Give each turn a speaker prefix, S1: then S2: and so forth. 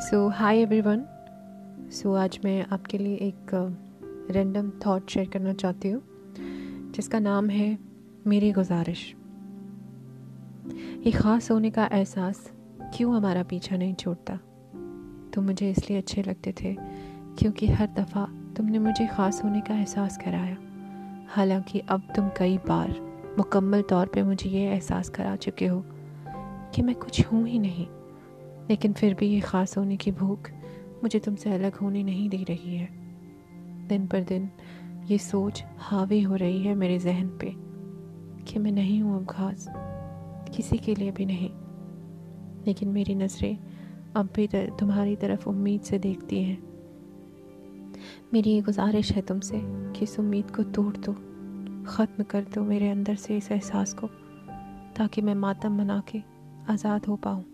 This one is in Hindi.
S1: सो हाय एवरीवन सो आज मैं आपके लिए एक रैंडम थॉट शेयर करना चाहती हूँ, जिसका नाम है मेरी गुजारिश। ये ख़ास होने का एहसास क्यों हमारा पीछा नहीं छोड़ता? तुम मुझे इसलिए अच्छे लगते थे, क्योंकि हर दफ़ा तुमने मुझे ख़ास होने का एहसास कराया। हालाँकि अब तुम कई बार मुकम्मल तौर पे मुझे ये एहसास करा चुके हो कि मैं कुछ हूँ ही नहीं। लेकिन फिर भी ये ख़ास होने की भूख मुझे तुमसे अलग होने नहीं दे रही है। दिन पर दिन ये सोच हावी हो रही है मेरे जहन पे कि मैं नहीं हूँ अब ख़ास, किसी के लिए भी नहीं। लेकिन मेरी नज़रें अब भी तुम्हारी तरफ़ उम्मीद से देखती हैं। मेरी ये गुजारिश है तुमसे कि इस उम्मीद को तोड़ दो, ख़त्म कर दो मेरे अंदर से इस एहसास को, ताकि मैं मातम मना के आज़ाद हो पाऊँ।